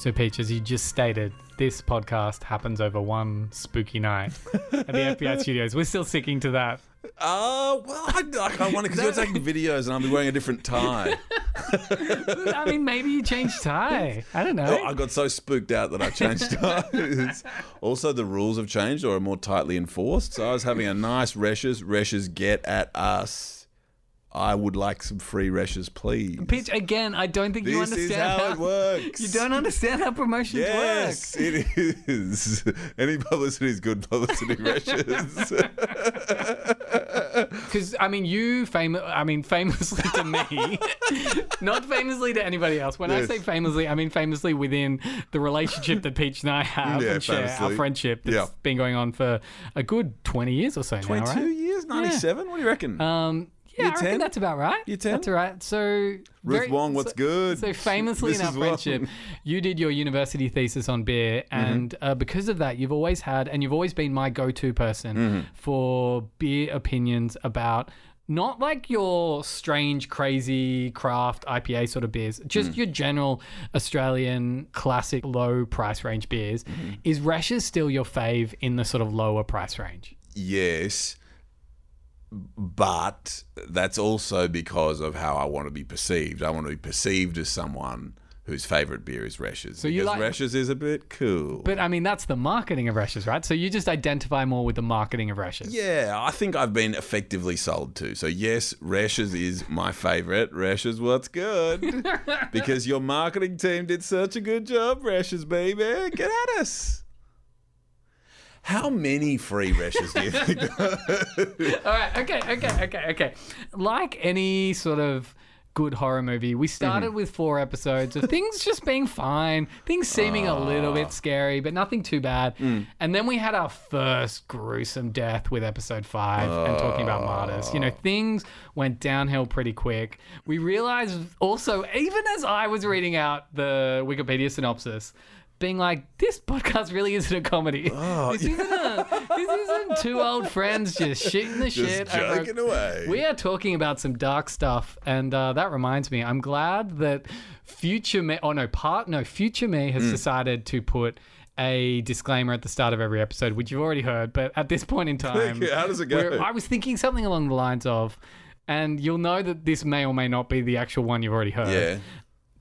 So, Peach, as you just stated, this podcast happens over one spooky night at the FBI studios. We're still sticking to that. Oh, well, I, like, I want because you're taking videos and I'll be wearing a different tie. I mean, maybe you changed tie. I don't know. Oh, I got so spooked out that I changed ties. also, the rules have changed or are more tightly enforced. So I was having a nice Reschs. Reschs get at us. I would like some free rashes, please. Peach, again, I don't think you this understand is how, it works. You don't understand how promotions Yes, it is. Any publicity is good publicity, rashes. Because I mean, you famous. I mean, famously to me, not famously to anybody else. When I say famously, I mean famously within the relationship that Peach and I have Yeah, and share, our friendship that's Yeah. been going on for a good twenty years or so now, 22 right? years? 97? What do you reckon? Um, yeah, Year I reckon 10? that's about right. Year 10? That's all right. So, Ruth Wong, what's so- good? So famously in our Mrs. Wong. friendship, you did your university thesis on beer, Mm-hmm. and uh, because of that, you've always had, and you've always been my go-to person Mm-hmm. for beer opinions about. Not like your strange, crazy craft IPA sort of beers, Mm. just your general Australian classic low price range beers. Mm-hmm. Is Rashes still your fave in the sort of lower price range? yes. But that's also because of how I want to be perceived. I want to be perceived as someone whose favourite beer is Reschs. So you because like- Reschs is a bit cool. But I mean, that's the marketing of Rashes, right? So you just identify more with the marketing of Rashes. Yeah, I think I've been effectively sold to. So yes, Rashes is my favourite. Rashes, what's good? because your marketing team did such a good job, Rashes, baby. Get at us. How many free Rashes do you think? All right. Okay. Okay. Okay. Okay. Like any sort of good horror movie, we started Mm-hmm. with four episodes of things just being fine, things seeming a little Ah. bit scary, but nothing too bad. Mm. And then we had our first gruesome death with episode five and talking about martyrs. You know, Ah. things went downhill pretty quick. We realized also, even as I was reading out the Wikipedia synopsis, being like, this podcast really isn't a comedy. Oh, this, isn't a, this isn't two old friends just shitting the Just shit. over- joking away. We are talking about some dark stuff, and uh, that reminds me, I'm glad that future me, oh no, part no, future me has decided to put a disclaimer at the start of every episode, which you've already heard, but at this point in time, How does it go? I was thinking something along the lines of, and you'll know that this may or may not be the actual one you've already heard. yeah.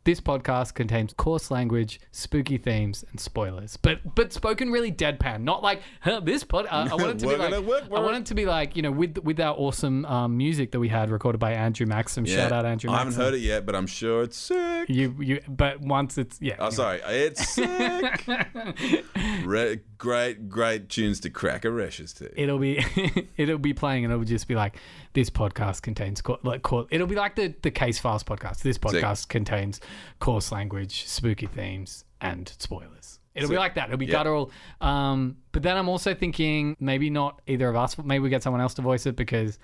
This podcast contains coarse language, spooky themes, and spoilers, but but spoken really deadpan, not like huh, this pod. Uh, I want it to be like work, I we're- want it to be like you know with with our awesome um, music that we had recorded by Andrew Maxim. Shout out Andrew. I haven't Maxim. heard it yet, but I'm sure it's sick. You you, but once it's yeah. Oh, anyway. sorry. It's sick. Re- great, great tunes to crack a Rashes to. It'll be it'll be playing and it'll just be like this podcast contains co- like co- it'll be like the the case files podcast. This podcast contains coarse language, spooky themes, and spoilers. It'll be like that. It'll be Yeah. guttural. Um, but then I'm also thinking maybe not either of us. Maybe we get someone else to voice it because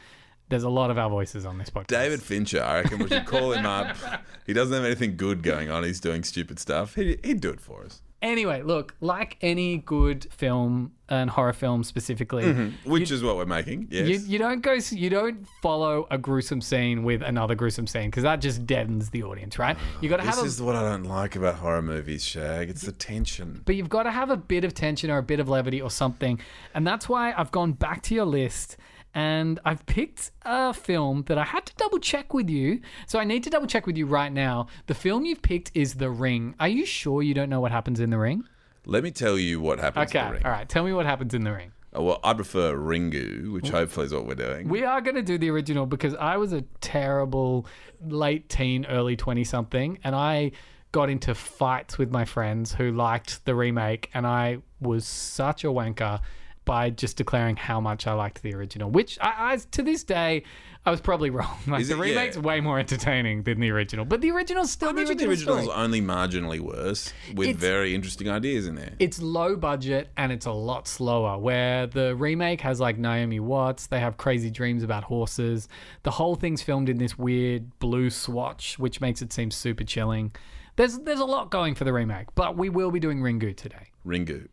there's a lot of our voices on this podcast. David Fincher, I reckon we should call him up. He doesn't have anything good going on. He's doing stupid stuff. He, he'd do it for us. Anyway, look, like any good film and horror film specifically, mm-hmm. Which is what we're making. Yes. You, you don't go you don't follow a gruesome scene with another gruesome scene because that just deadens the audience right you got to this have a is what I don't like about horror movies, Shag. It's the tension. but you've got to have a bit of tension or a bit of levity or something and that's why i've gone back to your list and I've picked a film that I had to double check with you. So I need to double check with you right now. The film you've picked is The Ring. Are you sure you don't know what happens in The Ring? Let me tell you what happens Okay, in the ring. all right. Tell me what happens in The Ring. Uh, Well, I prefer Ringu, which hopefully is what we're doing. We are going to do the original because I was a terrible late teen, early 20 something, and I got into fights with my friends who liked the remake, and I was such a wanker by just declaring how much I liked the original, which I, I to this day, I was probably wrong. Like Is the it? Yeah. remake's way more entertaining than the original, but the original's still I the imagine the original's story. only marginally worse, with It's- very interesting ideas in there. it's low budget and it's a lot slower. Where the remake has like Naomi Watts, they have crazy dreams about horses. The whole thing's filmed in this weird blue swatch, which makes it seem super chilling. There's there's a lot going for the remake, but we will be doing Ringu today. Ringu.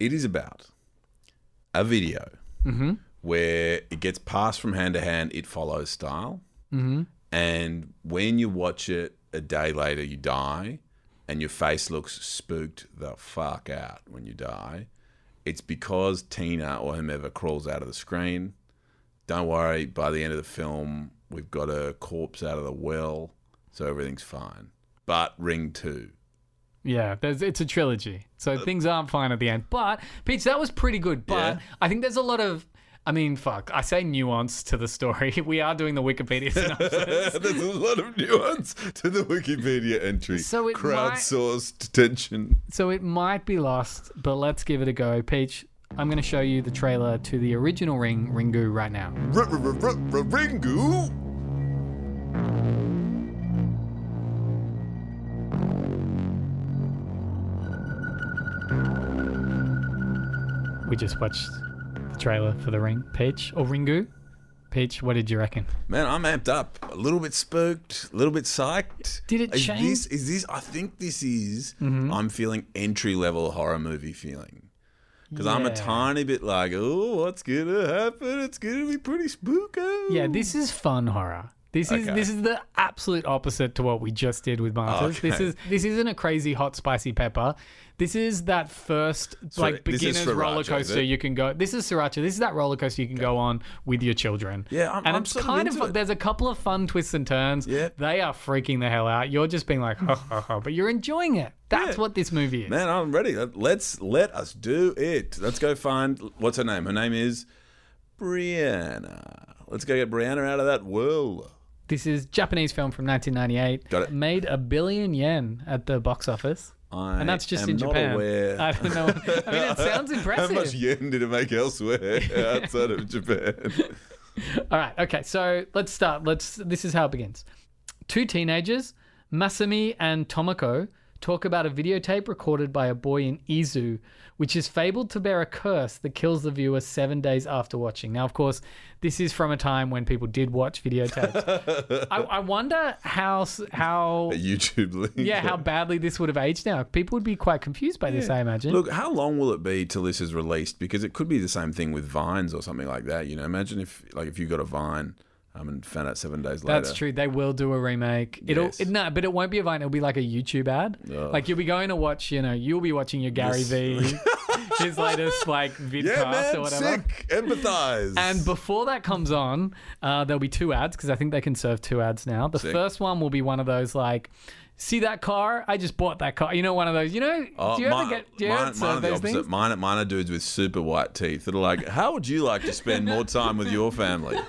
It is about a video where it gets passed from hand to hand, it follows style. Mm-hmm. And when you watch it a day later, you die, and your face looks spooked the fuck out when you die. It's because Tina or whomever crawls out of the screen. Don't worry, by the end of the film, we've got a corpse out of the well, so everything's fine. But Ring 2. Yeah, there's it's a trilogy, so uh, things aren't fine at the end. But Peach, that was pretty good. But Yeah. I think there's a lot of, I mean, fuck, I say nuance to the story. We are doing the Wikipedia synopsis. There's a lot of nuance to the Wikipedia entry. So it Crowdsourced tension. So it might be lost, but let's give it a go. Peach, I'm going to show you the trailer to the original Ring Ringu right now. Ringu. We just watched the trailer for the Ring. Peach or Ringu? Peach, what did you reckon? Man, I'm amped up. A little bit spooked, a little bit psyched. Did it is change? Mm-hmm. This, is this? I think this is. I'm feeling entry level horror movie feeling. Because I'm a tiny bit like, oh, what's gonna happen? It's gonna be pretty spooky. Yeah, this is fun horror. This is Okay. this is the absolute opposite to what we just did with Martyrs. This is this isn't a crazy hot spicy pepper. This is that first like this is beginner's Sriracha, roller coaster you can go. This is sriracha. This is that roller coaster you can go on with your children. Yeah, I'm- and I'm it's kind of, it. there's a couple of fun twists and turns. Yeah. they are freaking the hell out. You're just being like, ha ha ha, but you're enjoying it. That's Yeah. what this movie is. Man, I'm ready. Let- Let's let us do it. Let's go find what's her name. Her name is Brianna. Let's go get Brianna out of that well. This is Japanese film from 1998. Got it. Made a billion yen at the box office. I and that's just am in not Japan. aware. I don't know. I mean, it sounds impressive. How much yen did it make elsewhere outside of Japan? All right. Okay. So let's start. Let's. This is how it begins. Two teenagers, Masami and Tomoko, talk about a videotape recorded by a boy in Izu, which is fabled to bear a curse that kills the viewer seven days after watching. Now, of course, this is from a time when people did watch videotapes. I, I wonder how how A YouTube link. yeah how badly this would have aged now. People would be quite confused by this, I imagine. Look, how long will it be till this is released? Because it could be the same thing with Vines or something like that. You know, imagine if like if you got a Vine um, and found out seven days later. That's true. They will do a remake. It'll Yes. it, no, but it won't be a Vine. It'll be like a YouTube ad. Ugh. Like you'll be going to watch. You know, you'll be watching your Gary V, his latest like vidcast Yeah, man, or whatever. sick. Empathize. And before that comes on, uh, there'll be two ads because I think they can serve two ads now. The Sick. first one will be one of those like, see that car? I just bought that car. You know, one of those. You know, Oh, do you ever get? Do you ever mine, mine serve are the those opposite. things? Mine, mine are dudes with super white teeth that are like, how would you like to spend more time with your family?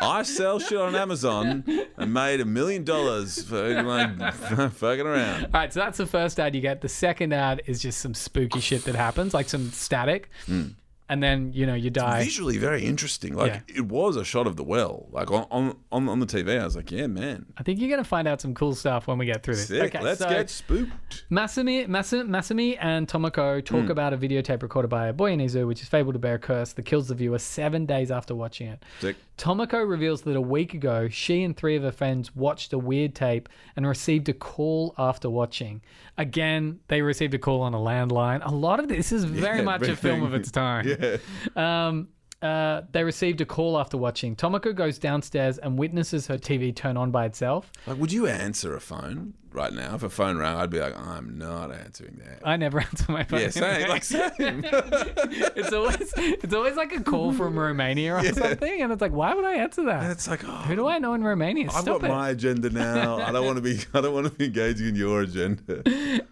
I sell shit on Amazon and made a million dollars for like fucking around. All right, so that's the first ad you get. The second ad is just some spooky shit that happens, like some static, hmm. And then you know you die. Visually very interesting. Like Yeah. it was a shot of the well. Like on, on on the TV, I was like, yeah, man, I think you're gonna find out some cool stuff when we get through this. sick. Okay, Let's so get spooked. Masami, Masa- Masami and Tomoko talk Hmm. about a videotape recorded by a boy in Izu, which is fabled to bear a curse that kills the viewer seven days after watching it. Sick. Tomoko reveals that a week ago, she and three of her friends watched a weird tape and received a call after watching. Again, they received a call on a landline. A lot of this is very Yeah, much a film of its time. Yeah. Um, uh, they received a call after watching. Tomoko goes downstairs and witnesses her TV turn on by itself. Like, would you answer a phone right now? If a phone rang, I'd be like, I'm not answering that. I never answer my phone. yeah, same. Like same. it's always it's always like a call from Romania or something, and it's like, why would I answer that? And it's like, oh, Who do I know in Romania? I've Stop got it. my agenda now. I don't want to be. I don't want to be engaging in your agenda.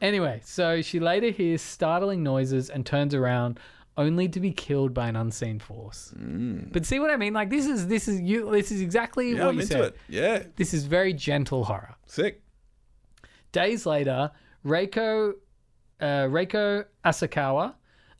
Anyway, so she later hears startling noises and turns around only to be killed by an unseen force. But see what I mean? Like this is this is you. This is exactly Yeah, what I'm you into said. it. Yeah. This is very gentle horror. Sick. Days later, Reiko, uh, Reiko Asakawa,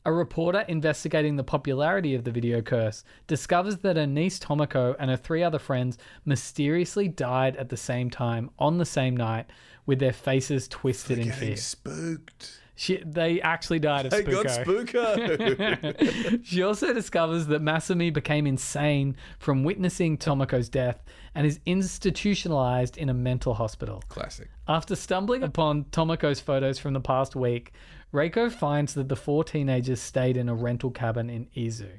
a reporter investigating the popularity of the video curse, discovers that her niece Tomoko and her three other friends mysteriously died at the same time on the same night with their faces twisted in fear. spooked. She, they actually died of They spooko. got spooko. she also discovers that Masami became insane from witnessing Tomoko's death and is institutionalized in a mental hospital. Classic. After stumbling upon Tomoko's photos from the past week, Reiko finds that the four teenagers stayed in a rental cabin in Izu.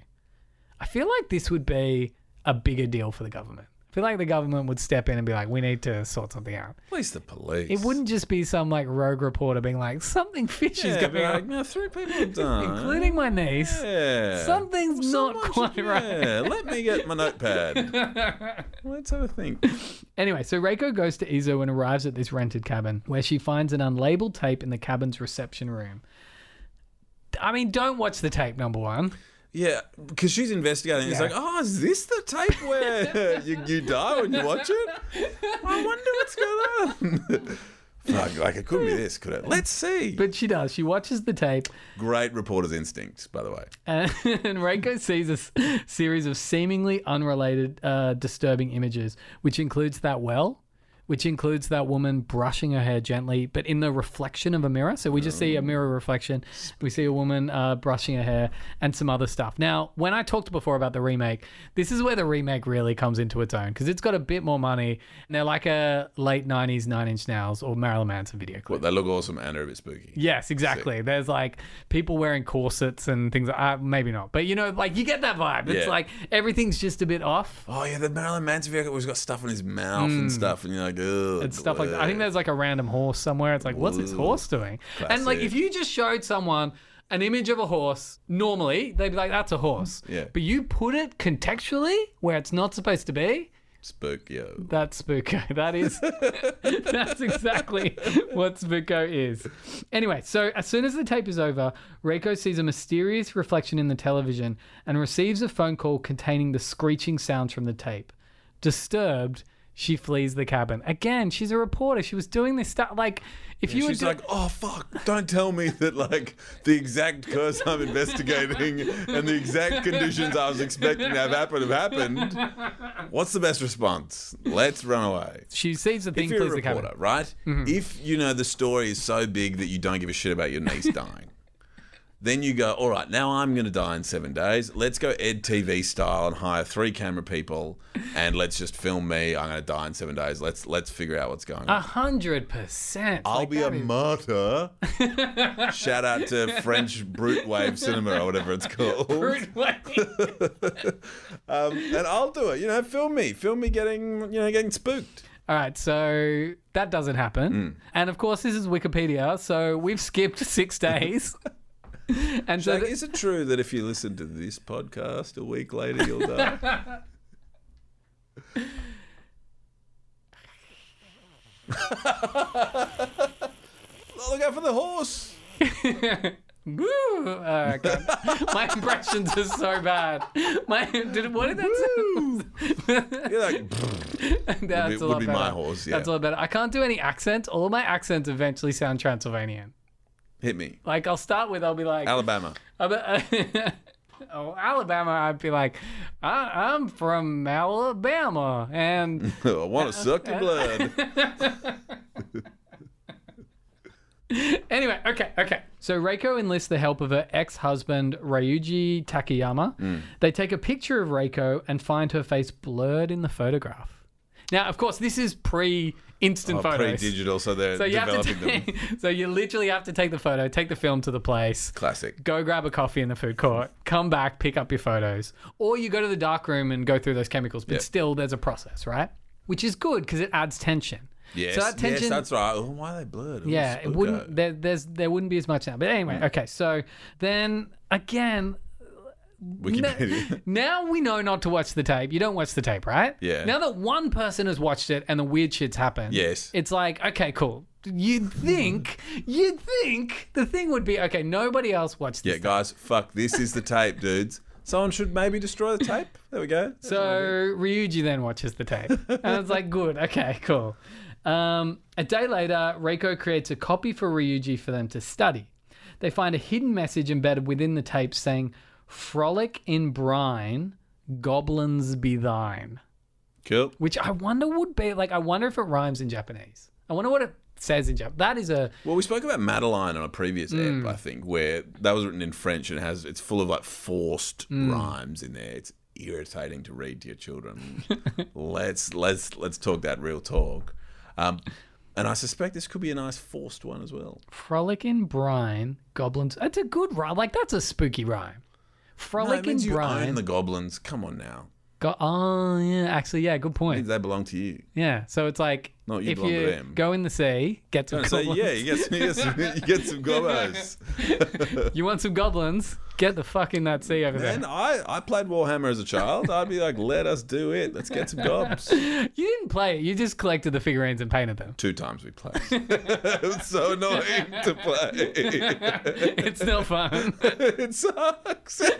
I feel like this would be a bigger deal for the government. I feel like the government would step in and be like, we need to sort something out. At least the police. It wouldn't just be some like rogue reporter being like, something fishy is yeah, going be like, on, no, three people died. including my niece. Yeah. Something's not quite should- right. Yeah, let me get my notepad. Let's have a think. Anyway, so Reiko goes to Izu and arrives at this rented cabin where she finds an unlabeled tape in the cabin's reception room. I mean, don't watch the tape, number one. Yeah, because she's investigating. It's Yeah. like, oh, is this the tape where you, you die when you watch it? I wonder what's going on. Fuck, like it couldn't be this, could it? Let's see. But she does. She watches the tape, Great reporter's instincts, by the way. and, and Reiko sees a s- series of seemingly unrelated, uh, disturbing images, which includes that well, which includes that woman brushing her hair gently, but in the reflection of a mirror. So we just see a mirror reflection. We see a woman uh, brushing her hair and some other stuff. Now, when I talked before about the remake, this is where the remake really comes into its own because it's got a bit more money. And they're like a late 90s Nine Inch Nails or Marilyn Manson video clip. But they look awesome and are a bit spooky. Yes, exactly. There's like people wearing corsets and things. Uh, maybe not, but you know, like you get that vibe. It's Yeah. like everything's just a bit off Oh yeah, the Marilyn Manson vehicle always got stuff in his mouth and stuff, and you're like, Mm. and stuff like that. I think there's like a random horse somewhere. It's like, what's this horse doing? And like, if you just showed someone an image of a horse, normally they'd be like, that's a horse. Yeah. But you put it contextually where it's not supposed to be. spook. That's Spooko. That is, that's exactly what Spooko is. Anyway, so as soon as the tape is over, Reiko sees a mysterious reflection in the television and receives a phone call containing the screeching sounds from the tape. Disturbed, she flees the cabin. Again, she's a reporter. She was doing this stuff. Like, if you were She's do- like, oh fuck! Don't tell me that like the exact curse I'm investigating and the exact conditions I was expecting to have happen have happened. What's the best response? Let's run away. she sees the thing If you're a flees the cabin. reporter, right? Mm-hmm. If you know the story is so big that you don't give a shit about your niece dying, then you go, all right, now I'm going to die in seven days. Let's go Ed TV style and hire three camera people, and let's just film me. I'm going to die in seven days. Let's let's figure out what's going on. A hundred percent. I'll Like, be a that is- martyr. Shout out to French Brute Wave Cinema or whatever it's called. Rude way. Um, and I'll do it. You know, film me, film me getting, you know, getting spooked. All right, so that doesn't happen. Hmm. And of course, this is Wikipedia, so we've skipped six days. and so th- is it true that if you listen to this podcast a week later, you'll die? Look out for the horse. Woo! Oh, my impressions are so bad. My did what did that say? You're like, That's Would be- a lot would be better. my horse, yeah. That's a lot better. I can't do any accents. All my accents eventually sound Transylvanian. Hit me. Like I'll start with, I'll be like, Alabama. Oh, Alabama. I'd be like, I, I'm from Alabama, and I want to suck your blood. Anyway, okay, okay. So Reiko enlists the help of her ex-husband Ryuji Takayama. Hmm. They take a picture of Reiko and find her face blurred in the photograph. Now, of course, this is pre-instant Oh, photos. pre-digital, so they're So you have to developing them. take, so you literally have to take the photo, take the film to the place, Classic. go grab a coffee in the food court, come back, pick up your photos, or you go to the dark room and go through those chemicals. But Yeah. still, there's a process, right? Which is good because it adds tension. Yes, So that tension, yes, that's right. Oh, why are they blurred? Oh, yeah, it wouldn't. There, there's there wouldn't be as much now. But anyway, okay. So then again, Wikipedia. now we know not to watch the tape. You don't watch the tape, right? Yeah. Now that one person has watched it and the weird shit's happened. Yes. It's like, okay, cool. You'd think, you'd think the thing would be, okay, nobody else watched this. yeah, guys, fuck. This is the tape, dudes. Someone should maybe destroy the tape. There we go. So Ryuji then watches the tape. And it's like, good, okay, cool. Um, a day later, Reiko creates a copy for Ryuji for them to study. They find a hidden message embedded within the tape saying, Frolic in brine, goblins be thine. cool. Which I wonder would be like, I wonder if it rhymes in Japanese. I wonder what it says in Japanese. That is a. Well, we spoke about Madeline on a previous ep, I think, where that was written in French and has it's full of like forced Hmm. rhymes in there. It's irritating to read to your children. let's let's let's talk that real talk. Um, and I suspect this could be a nice forced one as well. Frolic in brine, goblins. That's a good rhyme. Like, that's a spooky rhyme. No, Frolic it means you brine. own the goblins. Come on now, Go- oh yeah, actually yeah, good point. they belong to you. Yeah, so it's like Not you if belong to you them. go in the sea, get some So goblins. yeah, you get some, you get some, you get some gobos. You want some goblins? Get the fuck in that sea over And there. I, I played Warhammer as a child. I'd be like, let us do it. Let's get some gobs. You didn't play it. You just collected the figurines and painted them. Two times we played. it was so annoying to play. it's still fun. it sucks. You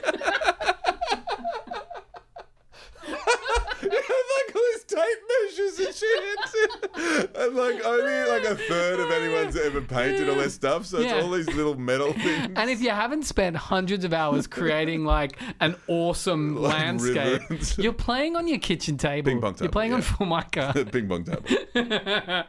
have like all these tape measures and shit. And like only like a third of anyone's ever painted all their stuff. So it's Yeah. all these little metal things. And if you haven't spent hundreds of hours creating like an awesome Like landscape, ribbons. you're playing on your kitchen table. Ping pong You're table, playing on yeah. Formica. Uh. Ping pong table.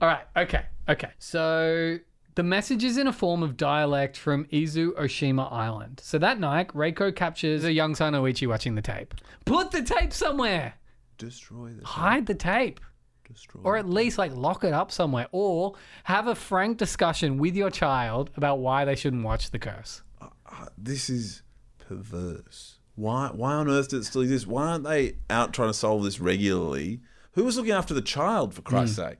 All right. Okay. Okay. So the message is in a form of dialect from Izu Oshima Island. So that night, Reiko captures a young son Yoichi watching the tape. Put the tape somewhere. Destroy this. Hide the tape. Destroy. Or at least like lock it up somewhere. Or have a frank discussion with your child about why they shouldn't watch the curse. Uh, uh, this is perverse. Why? Why on earth does it still exist? Why aren't they out trying to solve this regularly? Who was looking after the child, for Christ's hmm. sake?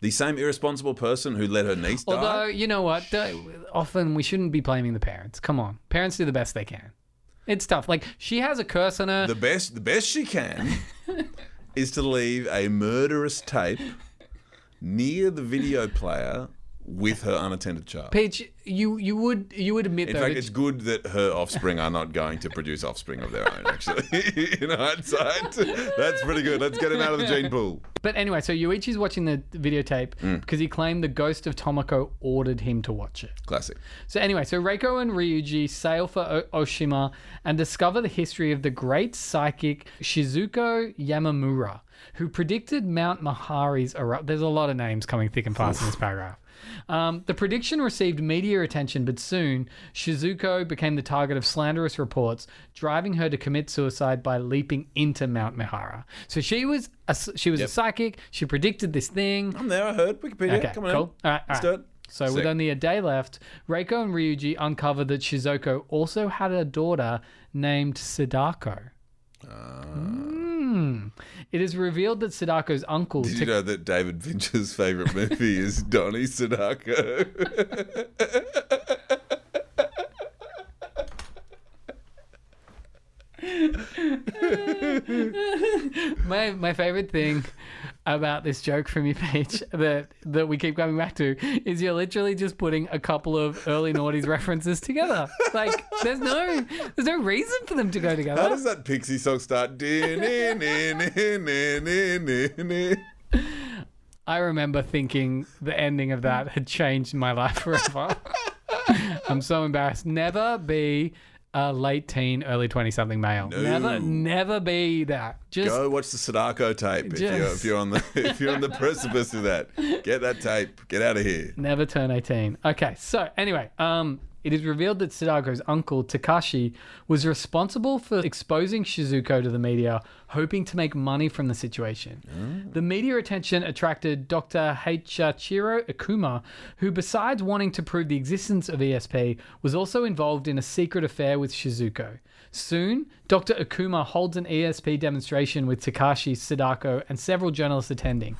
The same irresponsible person who let her niece die. Although, you know what? The- often we shouldn't be blaming the parents. Come on. Parents do the best they can. It's tough. Like she has a curse on her. the best, the best she can, is to leave a murderous tape near the video player with her unattended child. Peach, you you would you would admit that In though fact, it's good that her offspring are not going to produce offspring of their own. Actually, in hindsight, that's pretty good. Let's get him out of the gene pool. But anyway, so Yuichi's watching the videotape Mm. because he claimed the ghost of Tomoko ordered him to watch it. Classic. So anyway, so Reiko and Ryuji sail for o- Oshima and discover the history of the great psychic Shizuko Yamamura, who predicted Mount Mihara's eruption. There's a lot of names coming thick and fast in this paragraph. Um, the prediction received media attention, but soon Shizuko became the target of slanderous reports, driving her to commit suicide by leaping into Mount Mihara. So she was a, she was a psychic. She predicted this thing. I'm there. I heard Wikipedia. Okay, Come on. cool. in. All right, all Let's right. do it. So Sick. with only a day left, Reiko and Ryuji uncovered that Shizuko also had a daughter named Sadako. Hmm. It is revealed that Sadako's uncle. Did you know that David Fincher's favorite movie is Donnie Sadako? my my favorite thing about this joke from you, Peach, that that we keep coming back to is you're literally just putting a couple of early noughties references together. Like there's no there's no reason for them to go together. How does that Pixie song start? I remember thinking the ending of that had changed my life forever. I'm so embarrassed. Never be a late teen, early 20 something male. Never, never be that. Just Go watch the Sadako tape if you're, if you're on the if you're on the precipice of that. Get that tape. Get out of here. never turn 18. Okay, so anyway, um, it is revealed that Sadako's uncle, Takashi, was responsible for exposing Shizuko to the media, hoping to make money from the situation. Oh. The media attention attracted Dr. Heihachiro Akuma, who, besides wanting to prove the existence of ESP, was also involved in a secret affair with Shizuko. Soon, Dr. Akuma holds an ESP demonstration with Takashi, Sadako, and several journalists attending.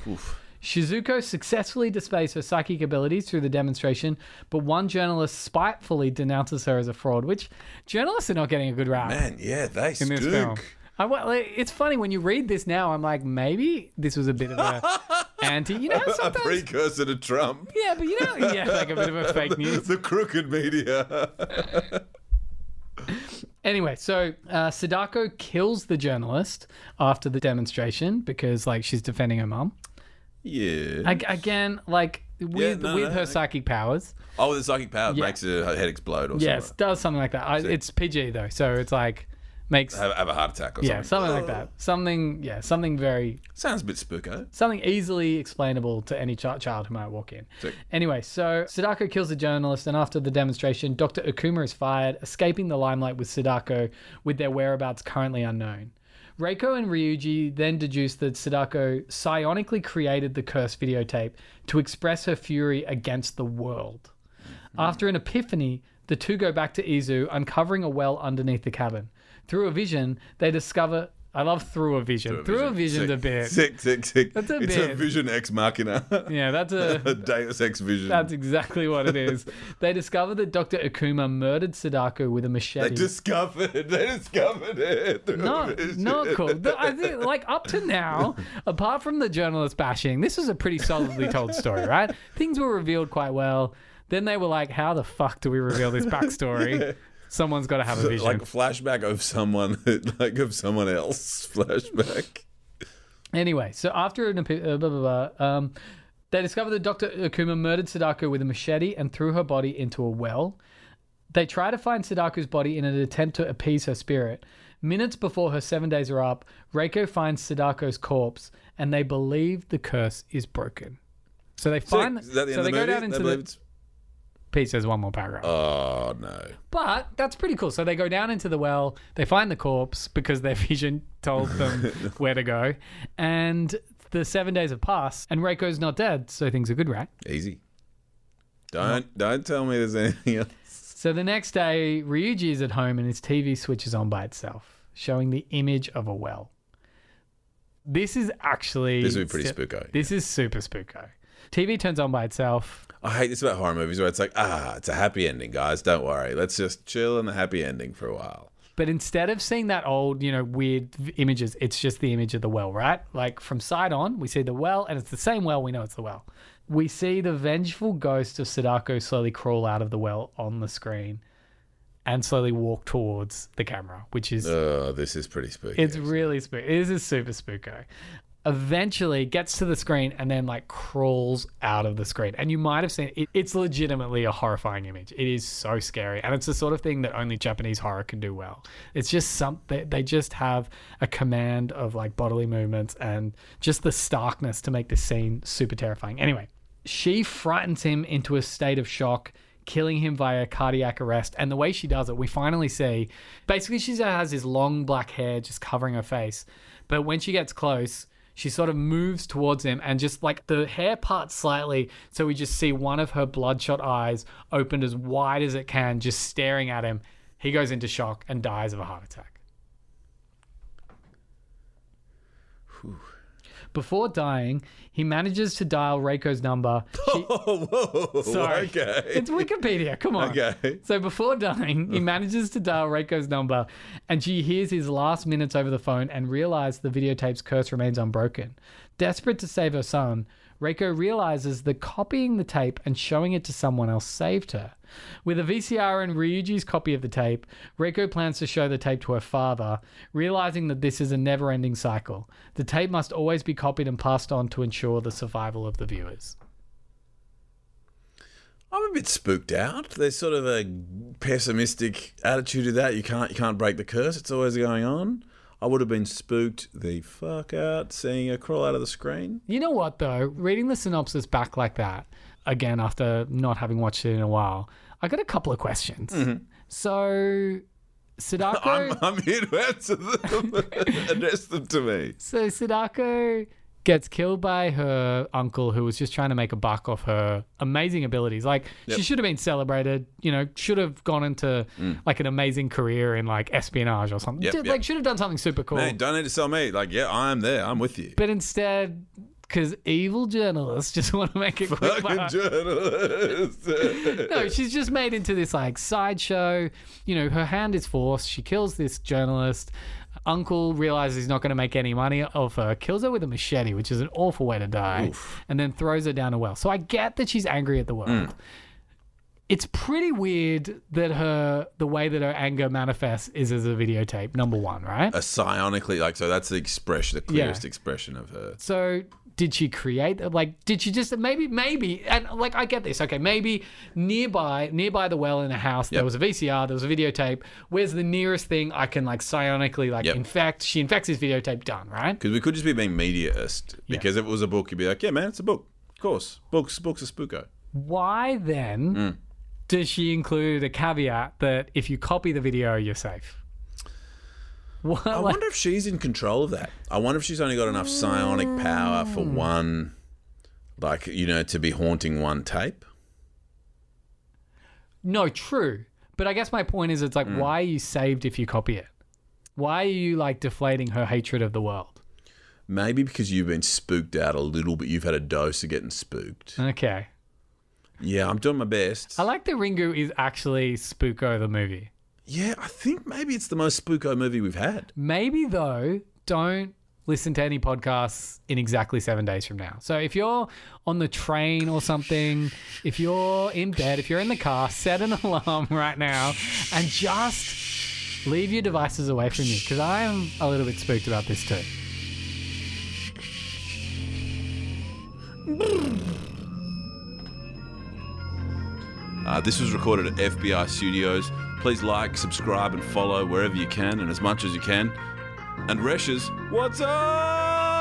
Shizuko successfully displays her psychic abilities through the demonstration, but one journalist spitefully denounces her as a fraud, which journalists are not getting a good rap Man, yeah, they in this film. I, like, it's funny when you read this now. I'm like, maybe this was a bit of a anti. You know, how A precursor to Trump. yeah, but you know, yeah, like a bit of a fake news. The crooked media. Anyway, so uh, Sadako kills the journalist after the demonstration because, like, she's defending her mum. Yeah. Ag- again, like with no, with no, her I- psychic powers. oh, the psychic power Yeah. makes her head explode or Yes, something. does something like that. I, it's PG though, so it's like makes Have, have a heart attack or yeah something. something like that. Something yeah something very Sounds a bit spooko. something easily explainable to any ch- child who might walk in. Sick. Anyway, so Sadako kills the journalist, and after the demonstration, Dr. Okuma is fired, escaping the limelight with Sadako, with their whereabouts currently unknown. Reiko and Ryuji then deduce that Sadako psionically created the cursed videotape to express her fury against the world. After an epiphany, the two go back to Izu, uncovering a well underneath the cabin. Through a vision, they discover. I love through a vision. Through a vision's a bit. Sick, sick, sick. That's a it's a vision ex machina. Yeah, that's a a Deus ex vision. That's exactly what it is. they discover that Dr. Akuma murdered Sadako with a machete. they discovered. They discovered it. not, not cool. I think, like, up to now, apart from the journalist bashing, this was a pretty solidly told story, right? Things were revealed quite well. Then they were like, how the fuck do we reveal this backstory? Someone's got to have a vision. Like a flashback of someone, like of someone else. Flashback. Anyway, so after an uh, blah, blah, blah, um, they discover that Dr. Akuma murdered Sadako with a machete and threw her body into a well. They try to find Sadako's body in an attempt to appease her spirit. Minutes before her seven days are up, Reiko finds Sadako's corpse, and they believe the curse is broken. So they find. Is that the so end they of the go movie? down into the. Pete says one more paragraph. Oh no. But that's pretty cool. So they go down into the well, they find the corpse because their vision told them where to go. And the seven days have passed, and Reiko's not dead, so things are good, right? Easy. Don't don't tell me there's anything else. So the next day, Ryuji is at home and his TV switches on by itself, showing the image of a well. This is actually. This would be pretty spooko. This is super spooko. TV turns on by itself. I hate this about horror movies where it's like, ah, it's a happy ending, guys. Don't worry. Let's just chill in the happy ending for a while. But instead of seeing that old, you know, weird images, it's just the image of the well, right? Like from side on, we see the well, and it's the same well. We know it's the well. We see the vengeful ghost of Sadako slowly crawl out of the well on the screen, and slowly walk towards the camera, which is Oh, this is pretty spooky. it's really spooky. This is super spooko. Eventually gets to the screen and then like crawls out of the screen. And you might have seen it. It's legitimately a horrifying image. It is so scary. And it's the sort of thing that only Japanese horror can do well. It's just something, they just have a command of like bodily movements and just the starkness to make this scene super terrifying. Anyway, she frightens him into a state of shock killing him via cardiac arrest. And the way she does it, we finally see basically she has this long black hair just covering her face. But when she gets close, she sort of moves towards him and just like the hair parts slightly. So we just see one of her bloodshot eyes opened as wide as it can, just staring at him. He goes into shock and dies of a heart attack. Before dying, he manages to dial Reiko's number. She- Oh, whoa. Sorry. Okay. It's Wikipedia. Come on. Okay. So before dying, he manages to dial Reiko's number, and she hears his last minutes over the phone and realizes the videotape's curse remains unbroken. Desperate to save her son, Reiko realizes that copying the tape and showing it to someone else saved her. With a VCR and Ryuji's copy of the tape, Reiko plans to show the tape to her father, realizing that this is a never ending cycle. The tape must always be copied and passed on to ensure the survival of the viewers. I'm a bit spooked out. There's sort of a pessimistic attitude to that. You can't you can't break the curse. It's always going on. I would have been spooked the fuck out seeing her crawl out of the screen. You know what though? Reading the synopsis back like that again after not having watched it in a while, I got a couple of questions. Mm-hmm. So Sadako, I'm, I'm here to answer them. Address them to me. so Sadako gets killed by her uncle who was just trying to make a buck off her amazing abilities. Like she should have been celebrated, you know, should have gone into mm. like an amazing career in like espionage or something. Yep, Did- yep. Like should have done something super cool. Hey, don't need to sell me. Like, yeah, I'm there. I'm with you. But instead, because evil journalists just want to make a quick Fucking buck. journalist. No, she's just made into this like sideshow. You know, her hand is forced. She kills this journalist. Uncle realizes he's not going to make any money off her, kills her with a machete, which is an awful way to die, and then throws her down a well. So I get that she's angry at the world. Mm. It's pretty weird that her the way that her anger manifests is as a videotape. Number one, right? a psionically, like, so that's the expression, the clearest expression of her. So did she create like did she just maybe maybe and like I get this okay maybe nearby nearby the well in a house there was a VCR there was a videotape where's the nearest thing I can like psionically like Yep. infect she infects his videotape done right Because we could just be being mediaist. Because if it was a book, you'd be like, yeah, man, it's a book. Of course. Books, books are spooko. why then Hmm. does she include a caveat that if you copy the video you're safe what I wonder if she's in control of that. I wonder if she's only got enough psionic power for one, like, you know, to be haunting one tape. no true but I guess my point is it's like Hmm. why are you saved if you copy it why are you like deflating her hatred of the world Maybe because you've been spooked out a little bit. You've had a dose of getting spooked. okay Yeah, I'm doing my best. I like that Ringu is actually Spooko the movie. Yeah, I think maybe it's the most spooko movie we've had. Maybe though, don't listen to any podcasts in exactly seven days from now. So if you're on the train or something, if you're in bed, if you're in the car, set an alarm right now and just leave your devices away from you because I am a little bit spooked about this too. Uh, this was recorded at FBI Studios. Please like, subscribe, and follow wherever you can and as much as you can. And Reschs, what's up?